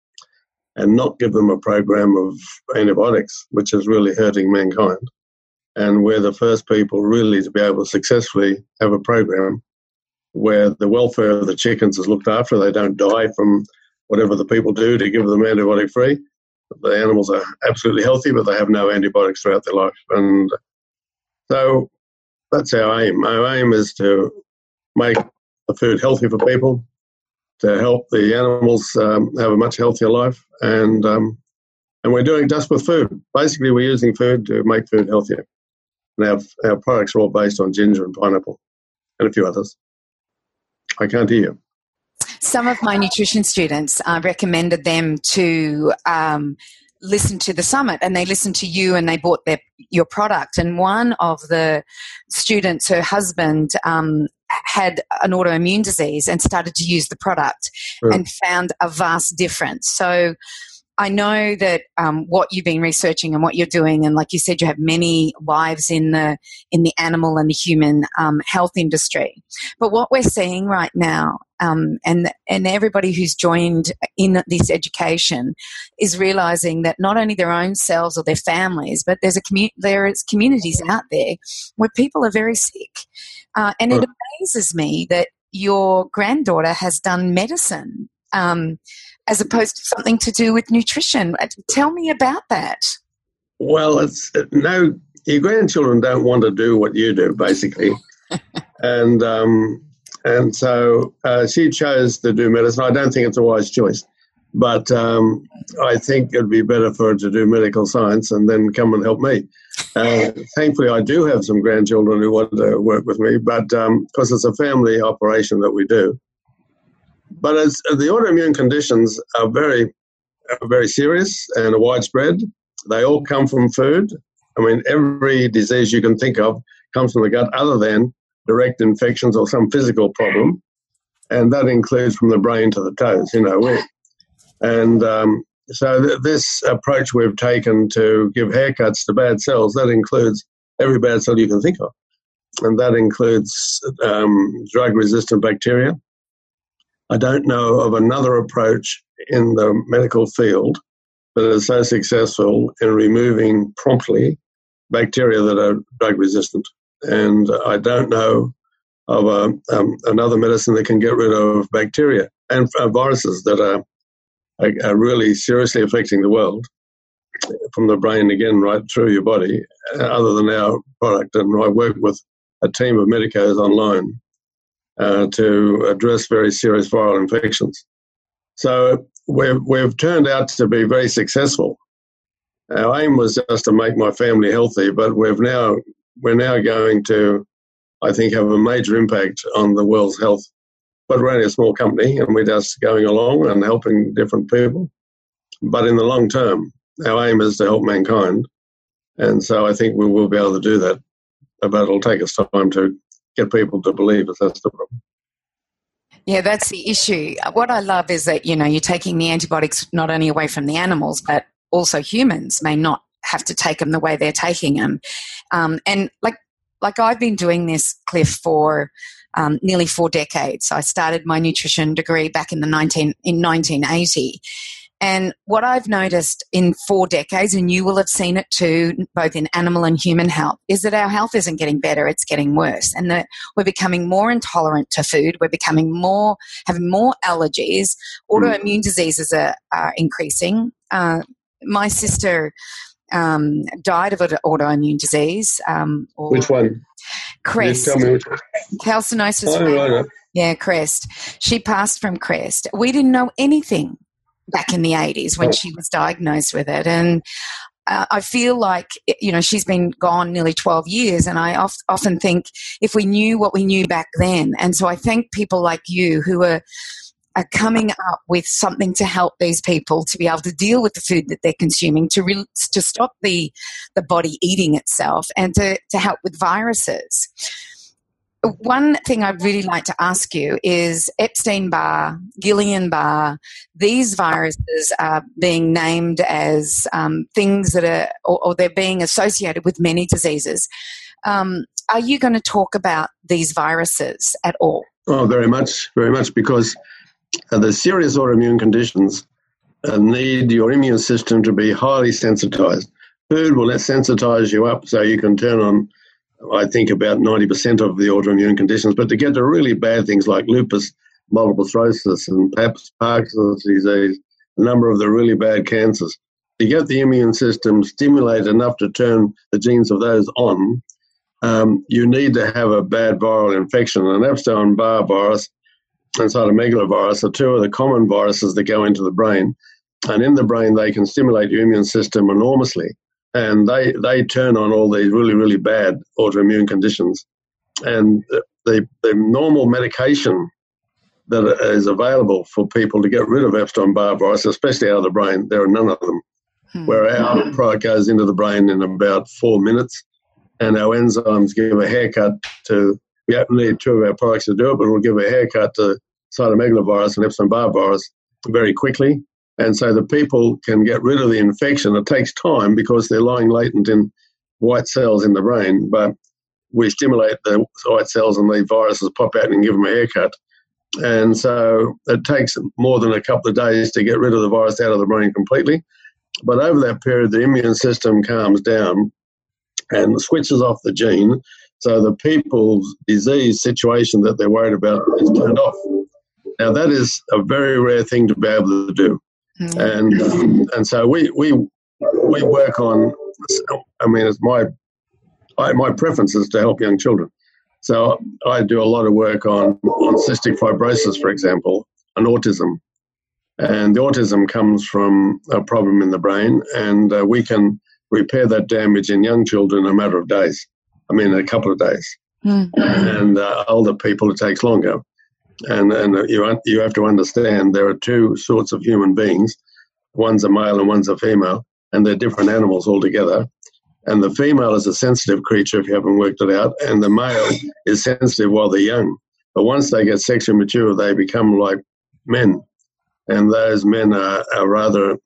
Speaker 7: and not give them a program of antibiotics, which is really hurting mankind and we're the first people really to be able to successfully have a program where the welfare of the chickens is looked after. They don't die from whatever the people do to give them antibiotic free. The animals are absolutely healthy, but they have no antibiotics throughout their life. And so that's our aim. Our aim is to make the food healthy for people, to help the animals um, have a much healthier life, and um, and we're doing just with food. Basically, we're using food to make food healthier. And our, our products are all based on ginger and pineapple and a few others. I can't hear you.
Speaker 5: Some of my nutrition students uh, recommended them to um, listen to the summit and they listened to you and they bought their your product. And one of the students her husband um, had an autoimmune disease and started to use the product and found a vast difference. So I know that um, what you've been researching and what you're doing, and like you said, you have many lives in the in the animal and the human um, health industry. But what we're seeing right now, um, and and everybody who's joined in this education, is realizing that not only their own selves or their families, but there's a commu- there is communities out there where people are very sick, uh, and it amazes me that your granddaughter has done medicine. Um, as opposed to something to do with nutrition. Uh, tell me about that.
Speaker 7: Well, it's no, your grandchildren don't want to do what you do, basically, and um, and so uh, she chose to do medicine. I don't think it's a wise choice, but um, I think it'd be better for her to do medical science and then come and help me. Uh, thankfully, I do have some grandchildren who want to work with me, but because um, it's a family operation that we do, but as the autoimmune conditions are very, very serious and widespread, they all come from food. I mean, every disease you can think of comes from the gut, other than direct infections or some physical problem. and that includes from the brain to the toes. You know, we, and um, so th- this approach we've taken to give haircuts to bad cells that includes every bad cell you can think of, and that includes um, drug-resistant bacteria. I don't know of another approach in the medical field that is so successful in removing promptly bacteria that are drug resistant. And I don't know of a, um, another medicine that can get rid of bacteria and uh, viruses that are, are, are, really seriously affecting the world from the brain again right through your body, uh, other than our product. And I work with a team of medicos online uh, to address very serious viral infections. So we've, we've turned out to be very successful. Our aim was just to make my family healthy, but we've now we're now going to, I think, have a major impact on the world's health. But we're only a small company, and we're just going along and helping different people. But in the long term, our aim is to help mankind, and so I think we will be able to do that. But it'll take us time to get people to believe that that's the problem.
Speaker 5: Yeah, that's the issue. What I love is that, you know, you're taking the antibiotics not only away from the animals, but also humans may not have to take them the way they're taking them. Um, and like, like I've been doing this, Cliff, for um, nearly four decades. I started my nutrition degree back in the 19, in 1980. And what I've noticed in four decades, and you will have seen it too, both in animal and human health, is that our health isn't getting better, it's getting worse. And that we're becoming more intolerant to food, we're becoming more, having more allergies, autoimmune diseases are, are increasing. Uh, my sister um, died of an autoimmune disease. Um,
Speaker 7: which one?
Speaker 5: Crest.
Speaker 7: Tell me which one.
Speaker 5: Calcinosis. Oh, right. Yeah, Crest. She passed from Crest. We didn't know anything back in the 80s when she was diagnosed with it. And uh, I feel like, you know, she's been gone nearly 12 years. And I oft, often think if we knew what we knew back then. And so I thank people like you who are, are coming up with something to help these people to be able to deal with the food that they're consuming, to, re- to stop the, the body eating itself, and to, to help with viruses one thing I'd really like to ask you is Epstein Barr, Guillain-Barré, these viruses are being named as um, things that are, or, or, they're being associated with many diseases. Um, are you going to talk about these viruses at all?
Speaker 7: Oh, very much, very much, because uh, the serious autoimmune conditions uh, need your immune system to be highly sensitized. Food will sensitize you up so you can turn on I think about 90% of the autoimmune conditions, but to get to really bad things like lupus, multiple sclerosis, and perhaps Parkinson's disease, a number of the really bad cancers, to get the immune system stimulated enough to turn the genes of those on, um, you need to have a bad viral infection. And Epstein Barr virus and cytomegalovirus are two of the common viruses that go into the brain. And in the brain, they can stimulate your immune system enormously and they they turn on all these really really bad autoimmune conditions, and the the normal medication that is available for people to get rid of Epstein-Barr virus, especially out of the brain, there are none of them. Hmm. Where our product goes into the brain in about four minutes, and our enzymes give a haircut to. We only need two of our products to do it, but we'll give a haircut to cytomegalovirus and Epstein-Barr virus very quickly and so the people can get rid of the infection. It takes time because they're lying latent in white cells in the brain, but we stimulate the white cells and the viruses pop out and give them a haircut. And so it takes more than a couple of days to get rid of the virus out of the brain completely. But over that period, the immune system calms down and switches off the gene. So the people's disease situation that they're worried about is turned off. Now, that is a very rare thing to be able to do. Mm-hmm. And um, and so we we we work on. I mean, it's my I, my preference is to help young children. So I do a lot of work on on cystic fibrosis, for example, and autism. And the autism comes from a problem in the brain, and uh, we can repair that damage in young children in a matter of days. I mean, a couple of days. Mm-hmm. And uh, older people, it takes longer and and you you have to understand there are two sorts of human beings. One's a male and one's a female, and they're different animals altogether. And the female is a sensitive creature, if you haven't worked it out, and the male is sensitive while they're young. But once they get sexually mature, they become like men. And those men are, are rather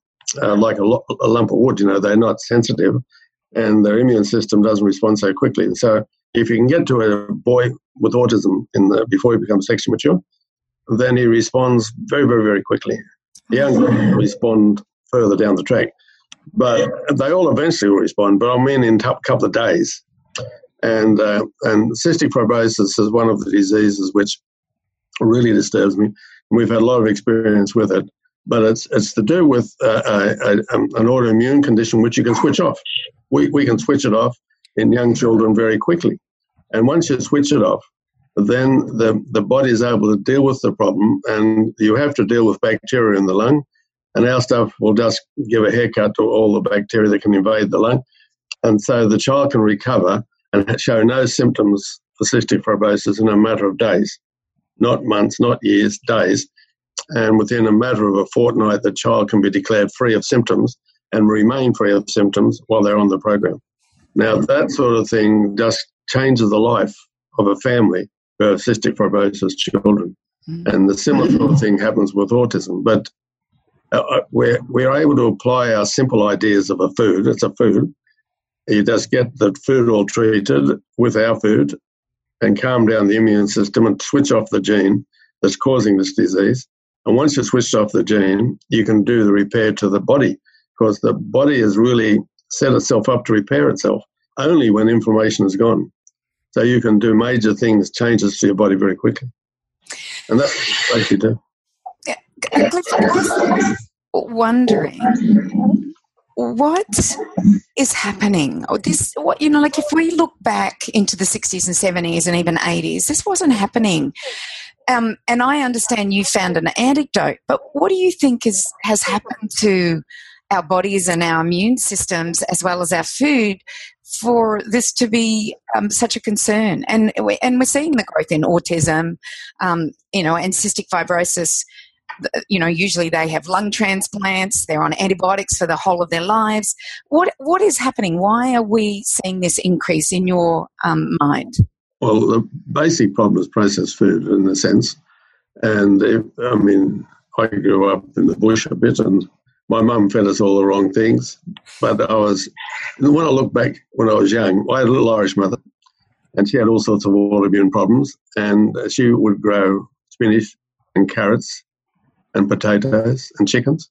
Speaker 7: uh, like a, lo- a lump of wood, you know, they're not sensitive and their immune system doesn't respond so quickly. So if you can get to a boy with autism in the, before he becomes sexually mature, then he responds very, very, very quickly. The young respond further down the track. But they all eventually will respond, but I mean in a couple of days. And, uh, and cystic fibrosis is one of the diseases which really disturbs me. We've had a lot of experience with it, but it's, it's to do with uh, a, a, an autoimmune condition which you can switch off. We, we can switch it off in young children very quickly. And once you switch it off, then the, the body is able to deal with the problem, and you have to deal with bacteria in the lung. And our stuff will just give a haircut to all the bacteria that can invade the lung. And so the child can recover and show no symptoms for cystic fibrosis in a matter of days, not months, not years, days. And within a matter of a fortnight, the child can be declared free of symptoms and remain free of symptoms while they're on the program. Now, that sort of thing just changes the life of a family who have cystic fibrosis children. Mm. And the similar sort of thing happens with autism. But uh, uh, we're, we're able to apply our simple ideas of a food. It's a food. You just get the food all treated with our food and calm down the immune system and switch off the gene that's causing this disease. And once you switch off the gene, you can do the repair to the body because the body has really set itself up to repair itself only when inflammation is gone. So you can do major things, changes to your body very quickly. And that's what you do.
Speaker 5: wondering what is happening this what you know like if we look back into the 60s and 70s and even 80s this wasn't happening um, and i understand you found an antidote but what do you think is has happened to our bodies and our immune systems as well as our food for this to be um, such a concern. And and we're seeing the growth in autism, um, you know, and cystic fibrosis. You know, usually they have lung transplants. They're on antibiotics for the whole of their lives. What what is happening? Why are we seeing this increase in your um, mind?
Speaker 7: Well, the basic problem is processed food in a sense, and if, I mean, I grew up in the bush a bit, and my mum fed us all the wrong things. But I was, when I look back when I was young, I had a little Irish mother, and she had all sorts of autoimmune problems, and she would grow spinach and carrots and potatoes and chickens,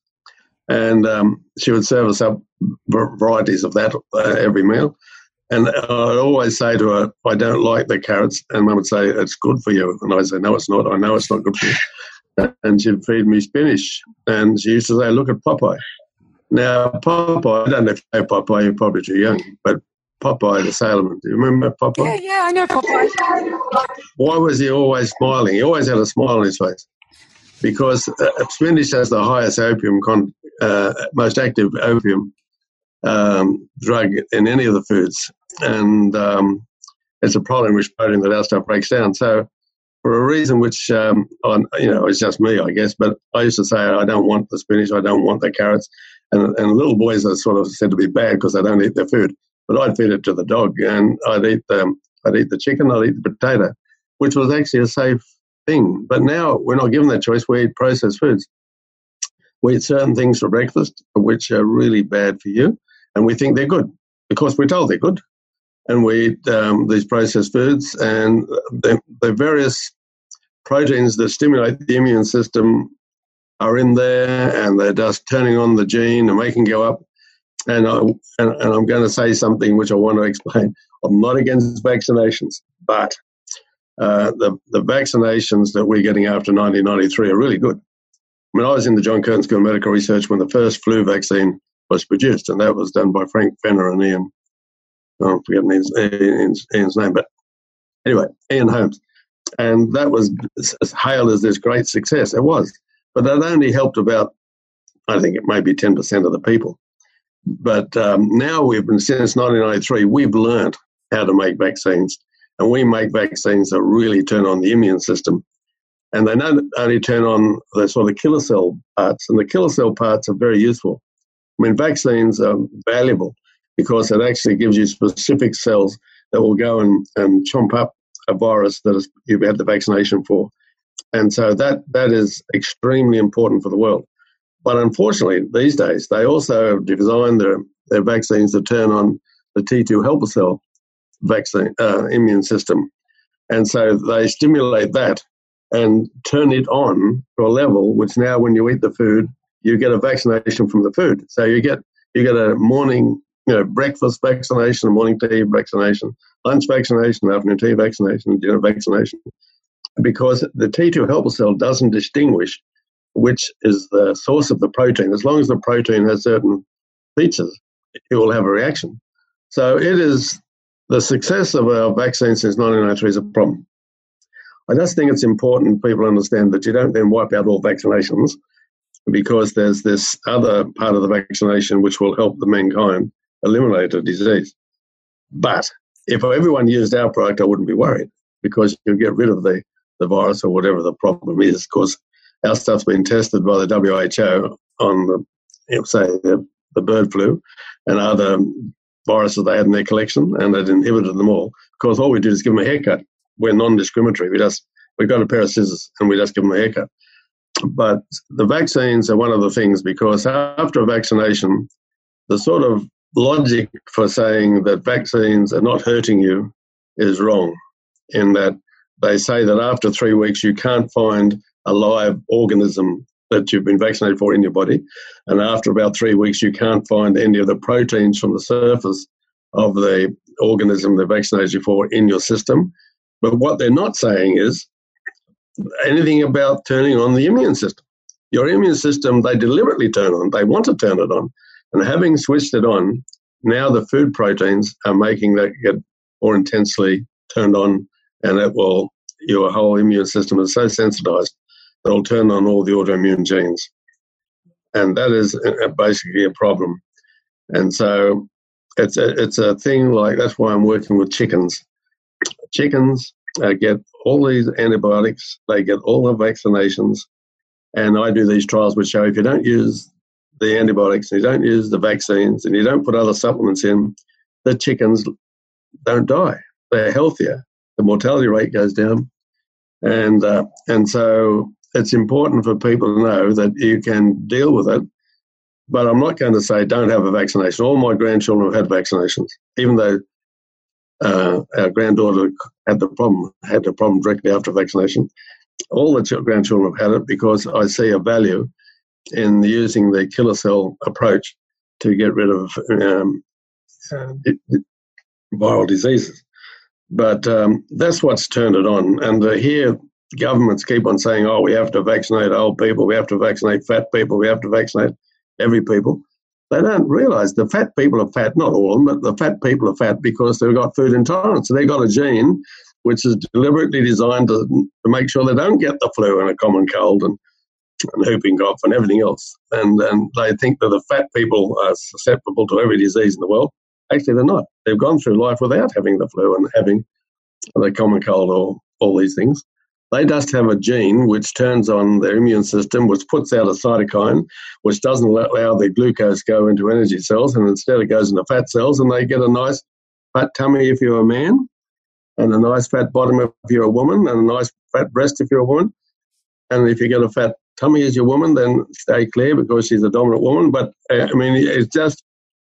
Speaker 7: and um, she would serve us up varieties of that uh, every meal. And I'd always say to her, I don't like the carrots. And mum would say, It's good for you. And I'd say, No, it's not. I know it's not good for you and she'd feed me spinach. And she used to say, look at Popeye. Now, Popeye, I don't know if you know Popeye, you're probably too young, but Popeye the sailorman. Do you remember Popeye?
Speaker 5: Yeah, yeah, I know Popeye.
Speaker 7: Why was he always smiling? He always had a smile on his face. Because uh, spinach has the highest opium, con- uh, most active opium um, drug in any of the foods. And um, it's a problem which protein that our stuff breaks down. So for a reason which, um, you know, it's just me, I guess. But I used to say, I don't want the spinach, I don't want the carrots. And, and little boys are sort of said to be bad because they don't eat their food. But I'd feed it to the dog, and I'd eat the, I'd eat the chicken, I'd eat the potato, which was actually a safe thing. But now we're not given that choice. We eat processed foods. We eat certain things for breakfast which are really bad for you, and we think they're good because we're told they're good. And we eat um, these processed foods, and the, the various proteins that stimulate the immune system are in there and they're just turning on the gene and making go up. And, I, and, and I'm going to say something which I want to explain. I'm not against vaccinations, but uh, the, the vaccinations that we're getting after 1993 are really good. I mean, I was in the John Curtin School of Medical Research when the first flu vaccine was produced, and that was done by Frank Fenner and Ian. I'm forgetting Ian's, Ian's, Ian's name, but anyway, Ian Holmes and that was as hailed as this great success. It was, but that only helped about, I think it may be ten percent of the people. But um, now we've been since 1993, we've learned how to make vaccines, and we make vaccines that really turn on the immune system, and they not only turn on the sort of killer cell parts, and the killer cell parts are very useful. I mean, vaccines are valuable because it actually gives you specific cells that will go and, and chomp up a virus that you've had the vaccination for. And so that, that is extremely important for the world. But unfortunately, these days, they also have designed their, their vaccines to turn on the T2 helper cell vaccine uh, immune system. And so they stimulate that and turn it on to a level which now, when you eat the food, you get a vaccination from the food. So you get you get a morning, you know, breakfast vaccination, morning tea vaccination, lunch vaccination, afternoon tea vaccination, dinner vaccination, because the T2 helper cell doesn't distinguish which is the source of the protein. As long as the protein has certain features, it will have a reaction. So it is the success of our vaccine since 1993 is a problem. I just think it's important people understand that you don't then wipe out all vaccinations because there's this other part of the vaccination which will help the mankind eliminate a disease. But if everyone used our product, I wouldn't be worried because you get rid of the, the virus or whatever the problem is. Because our stuff's been tested by the WHO on the, you know, say, the, the bird flu and other viruses they had in their collection, and they'd inhibited them all. Because all we did is give them a haircut. We're non-discriminatory. We just we've got a pair of scissors and we just give them a haircut. But the vaccines are one of the things because after a vaccination, the sort of logic for saying that vaccines are not hurting you is wrong, in that they say that after three weeks you can't find a live organism that you've been vaccinated for in your body, and after about three weeks you can't find any of the proteins from the surface of the organism they vaccinated you for in your system. But what they're not saying is anything about turning on the immune system. Your immune system, they deliberately turn on, they want to turn it on. And having switched it on, now the food proteins are making that get more intensely turned on, and it will, your whole immune system is so sensitized that it'll turn on all the autoimmune genes. And that is basically a problem. And so it's a, it's a thing like that's why I'm working with chickens. Chickens uh, get all these antibiotics, they get all the vaccinations, and I do these trials which show if you don't use the antibiotics, and you don't use the vaccines, and you don't put other supplements in, the chickens don't die. They're healthier. The mortality rate goes down, and uh, and so it's important for people to know that you can deal with it. But I'm not going to say don't have a vaccination. All my grandchildren have had vaccinations, even though uh, our granddaughter had the problem, had the problem directly after vaccination. All the grandchildren have had it because I see a value in using the killer cell approach to get rid of um, viral diseases. But um, that's what's turned it on. And uh, here, governments keep on saying, oh, we have to vaccinate old people, we have to vaccinate fat people, we have to vaccinate every people. They don't realize the fat people are fat, not all of them, but the fat people are fat because they've got food intolerance. So they've got a gene which is deliberately designed to, to make sure they don't get the flu and a common cold and, and whooping cough and everything else. And, and they think that the fat people are susceptible to every disease in the world. Actually, they're not. They've gone through life without having the flu and having the common cold or all these things. They just have a gene which turns on their immune system, which puts out a cytokine, which doesn't allow the glucose go into energy cells, and instead it goes into fat cells, and they get a nice fat tummy if you're a man, and a nice fat bottom if you're a woman, and a nice fat breast if you're a woman. And if you get a fat tummy is your woman, then stay clear because she's a dominant woman. But uh, I mean, it's just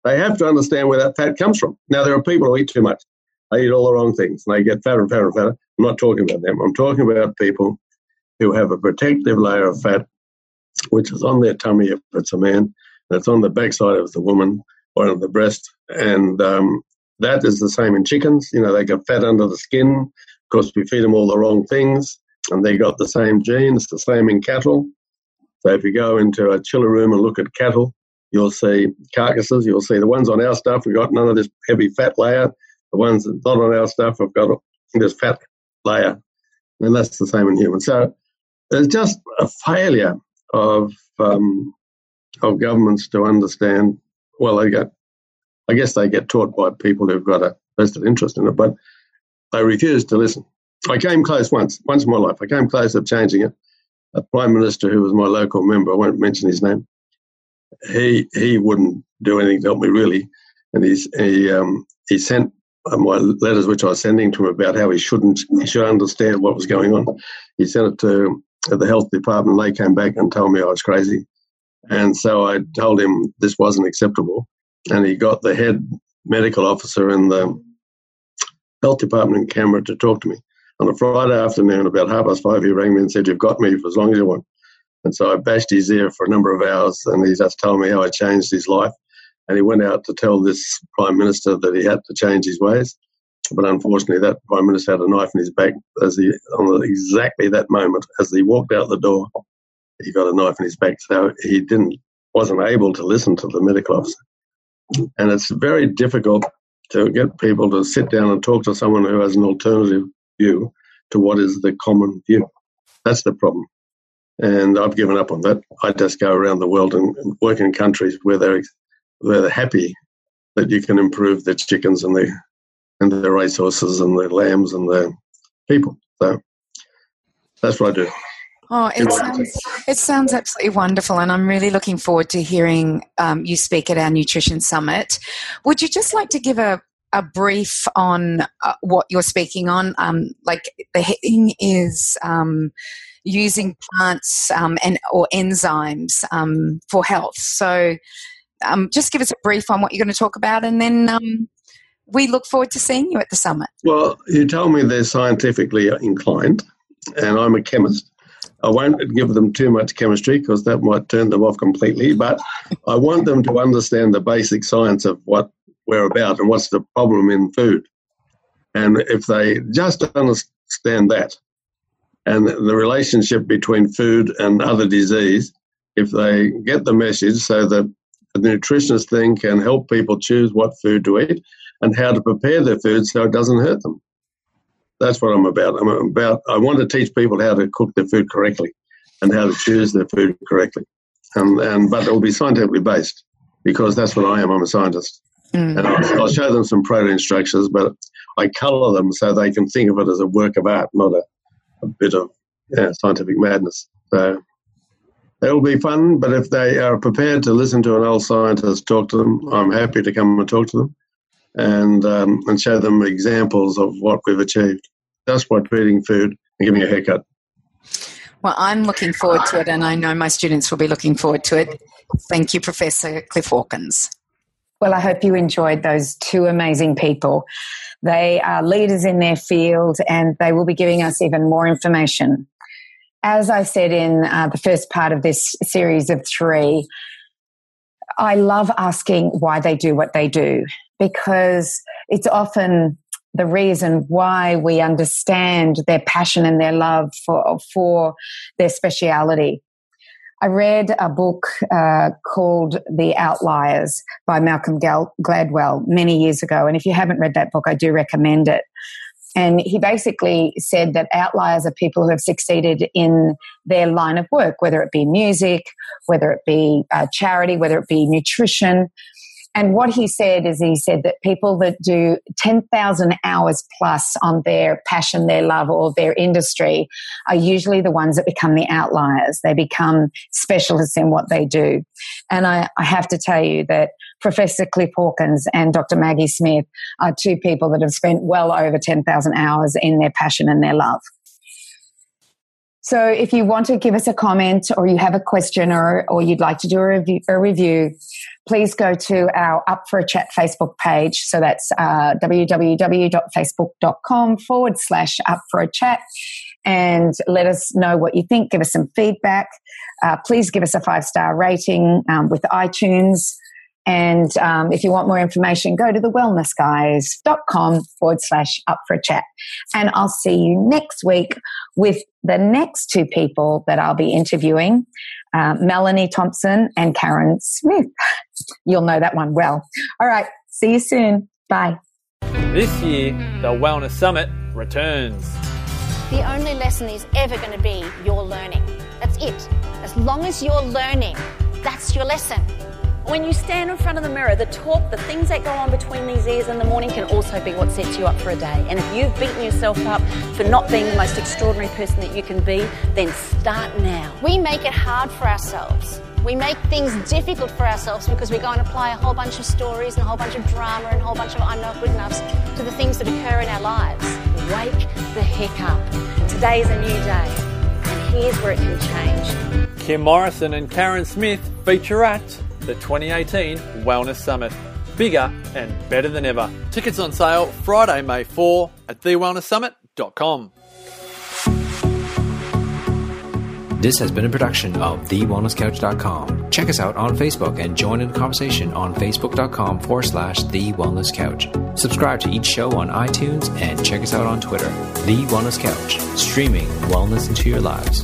Speaker 7: they have to understand where that fat comes from. Now there are people who eat too much. They eat all the wrong things, and they get fatter and fatter and fatter. I'm not talking about them. I'm talking about people who have a protective layer of fat, which is on their tummy if it's a man, and it's on the backside of the woman or on the breast. And um, that is the same in chickens. You know, they get fat under the skin because we feed them all the wrong things, and they got the same genes. the same in cattle. So if you go into a chiller room and look at cattle, you'll see carcasses. You'll see the ones on our stuff. We've got none of this heavy fat layer. The ones that not on our stuff have got this fat layer. And that's the same in humans. So there's just a failure of um, of governments to understand. Well, they get, I guess they get taught by people who've got a vested interest in it, but they refuse to listen. I came close once, once in my life. I came close of changing it. A prime minister who was my local member, I won't mention his name. He he wouldn't do anything to help me really, and he's, he um, he sent uh, my letters which I was sending to him about how he shouldn't, he should understand what was going on. He sent it to the health department. They came back and told me I was crazy. And so I told him this wasn't acceptable. And he got the head medical officer in the health department in Canberra to talk to me. On a Friday afternoon, about half past five, he rang me and said, You've got me for as long as you want. And so I bashed his ear for a number of hours, and he just told me how I changed his life. And he went out to tell this prime minister that he had to change his ways. But unfortunately, that prime minister had a knife in his back as he, on exactly that moment, as he walked out the door, he got a knife in his back. So he didn't, wasn't able to listen to the medical officer. And it's very difficult to get people to sit down and talk to someone who has an alternative view to what is the common view. That's the problem. And I've given up on that. I just go around the world and work in countries where they're where they're happy that you can improve the chickens and the and the racehorses and the lambs and the people. So that's what I do.
Speaker 5: Oh, it sounds it sounds absolutely wonderful, and I'm really looking forward to hearing um, you speak at our nutrition summit. Would you just like to give a a brief on uh, what you're speaking on? Um, like the heading is um, using plants um, and or enzymes um, for health. So, um, just give us a brief on what you're going to talk about, and then we look forward to seeing you at the summit.
Speaker 7: Well, you told me they're scientifically inclined, and I'm a chemist. I won't give them too much chemistry because that might turn them off completely, but I want them to understand the basic science of what we're about and what's the problem in food. And if they just understand that and the relationship between food and other disease, if they get the message so that the nutritionist thing can help people choose what food to eat and how to prepare their food so it doesn't hurt them. That's what I'm about. I'm about. I want to teach people how to cook their food correctly, and how to choose their food correctly, and and but it will be scientifically based because that's what I am. I'm a scientist, mm. and I'll, I'll, show them some protein structures, but I colour them so they can think of it as a work of art, not a, a bit of yeah, scientific madness. So it'll be fun. But if they are prepared to listen to an old scientist talk to them, I'm happy to come and talk to them and um, and show them examples of what we've achieved just by eating food and giving a haircut.
Speaker 5: Well, I'm looking forward to it, and I know my students will be looking forward to it. Thank you, Professor Cliff Hawkins.
Speaker 4: Well, I hope you enjoyed those two amazing people. They are leaders in their field and they will be giving us even more information. As I said in uh, the first part of this series of three, I love asking why they do what they do because it's often the reason why we understand their passion and their love for, for their speciality. I read a book uh, called The Outliers by Malcolm Gladwell many years ago. And if you haven't read that book, I do recommend it. And he basically said that outliers are people who have succeeded in their line of work, whether it be music, whether it be uh, charity, whether it be nutrition, and what he said is he said that people that do 10,000 hours plus on their passion, their love, or their industry are usually the ones that become the outliers. They become specialists in what they do. And I, I have to tell you that Professor Cliff Hawkins and Dr. Maggie Smith are two people that have spent well over 10,000 hours in their passion and their love. So if you want to give us a comment or you have a question or, or you'd like to do a review, a review please go to our Up for a Chat Facebook page. So that's uh, www.facebook.com forward slash Up for a Chat and let us know what you think. Give us some feedback. Uh, please give us a five star rating um, with iTunes. And um, if you want more information, go to thewellnessguys.com forward slash up for a chat. And I'll see you next week with the next two people that I'll be interviewing uh, Melanie Thompson and Karen Smith. You'll know that one well. All right. See you soon. Bye.
Speaker 2: This year, the Wellness Summit returns.
Speaker 8: The only lesson is ever going to be your learning. That's it. As long as you're learning, that's your lesson.
Speaker 9: When you stand in front of the mirror, the talk, the things that go on between these ears in the morning can also be what sets you up for a day. And if you've beaten yourself up for not being the most extraordinary person that you can be, then start now.
Speaker 8: We make it hard for ourselves. We make things difficult for ourselves because we go and apply a whole bunch of stories and a whole bunch of drama and a whole bunch of I'm not good enoughs to the things that occur in our lives. Wake the heck up. Today is a new day, and here's where it can change.
Speaker 2: Kim Morrison and Karen Smith feature at the 2018 Wellness Summit. Bigger and better than ever. Tickets on sale Friday, May 4 at thewellnesssummit.com.
Speaker 10: This has been a production of TheWellnessCouch.com. Check us out on Facebook and join in the conversation on Facebook.com forward slash The Wellness Couch. Subscribe to each show on iTunes and check us out on Twitter. The Wellness Couch, streaming wellness into your lives.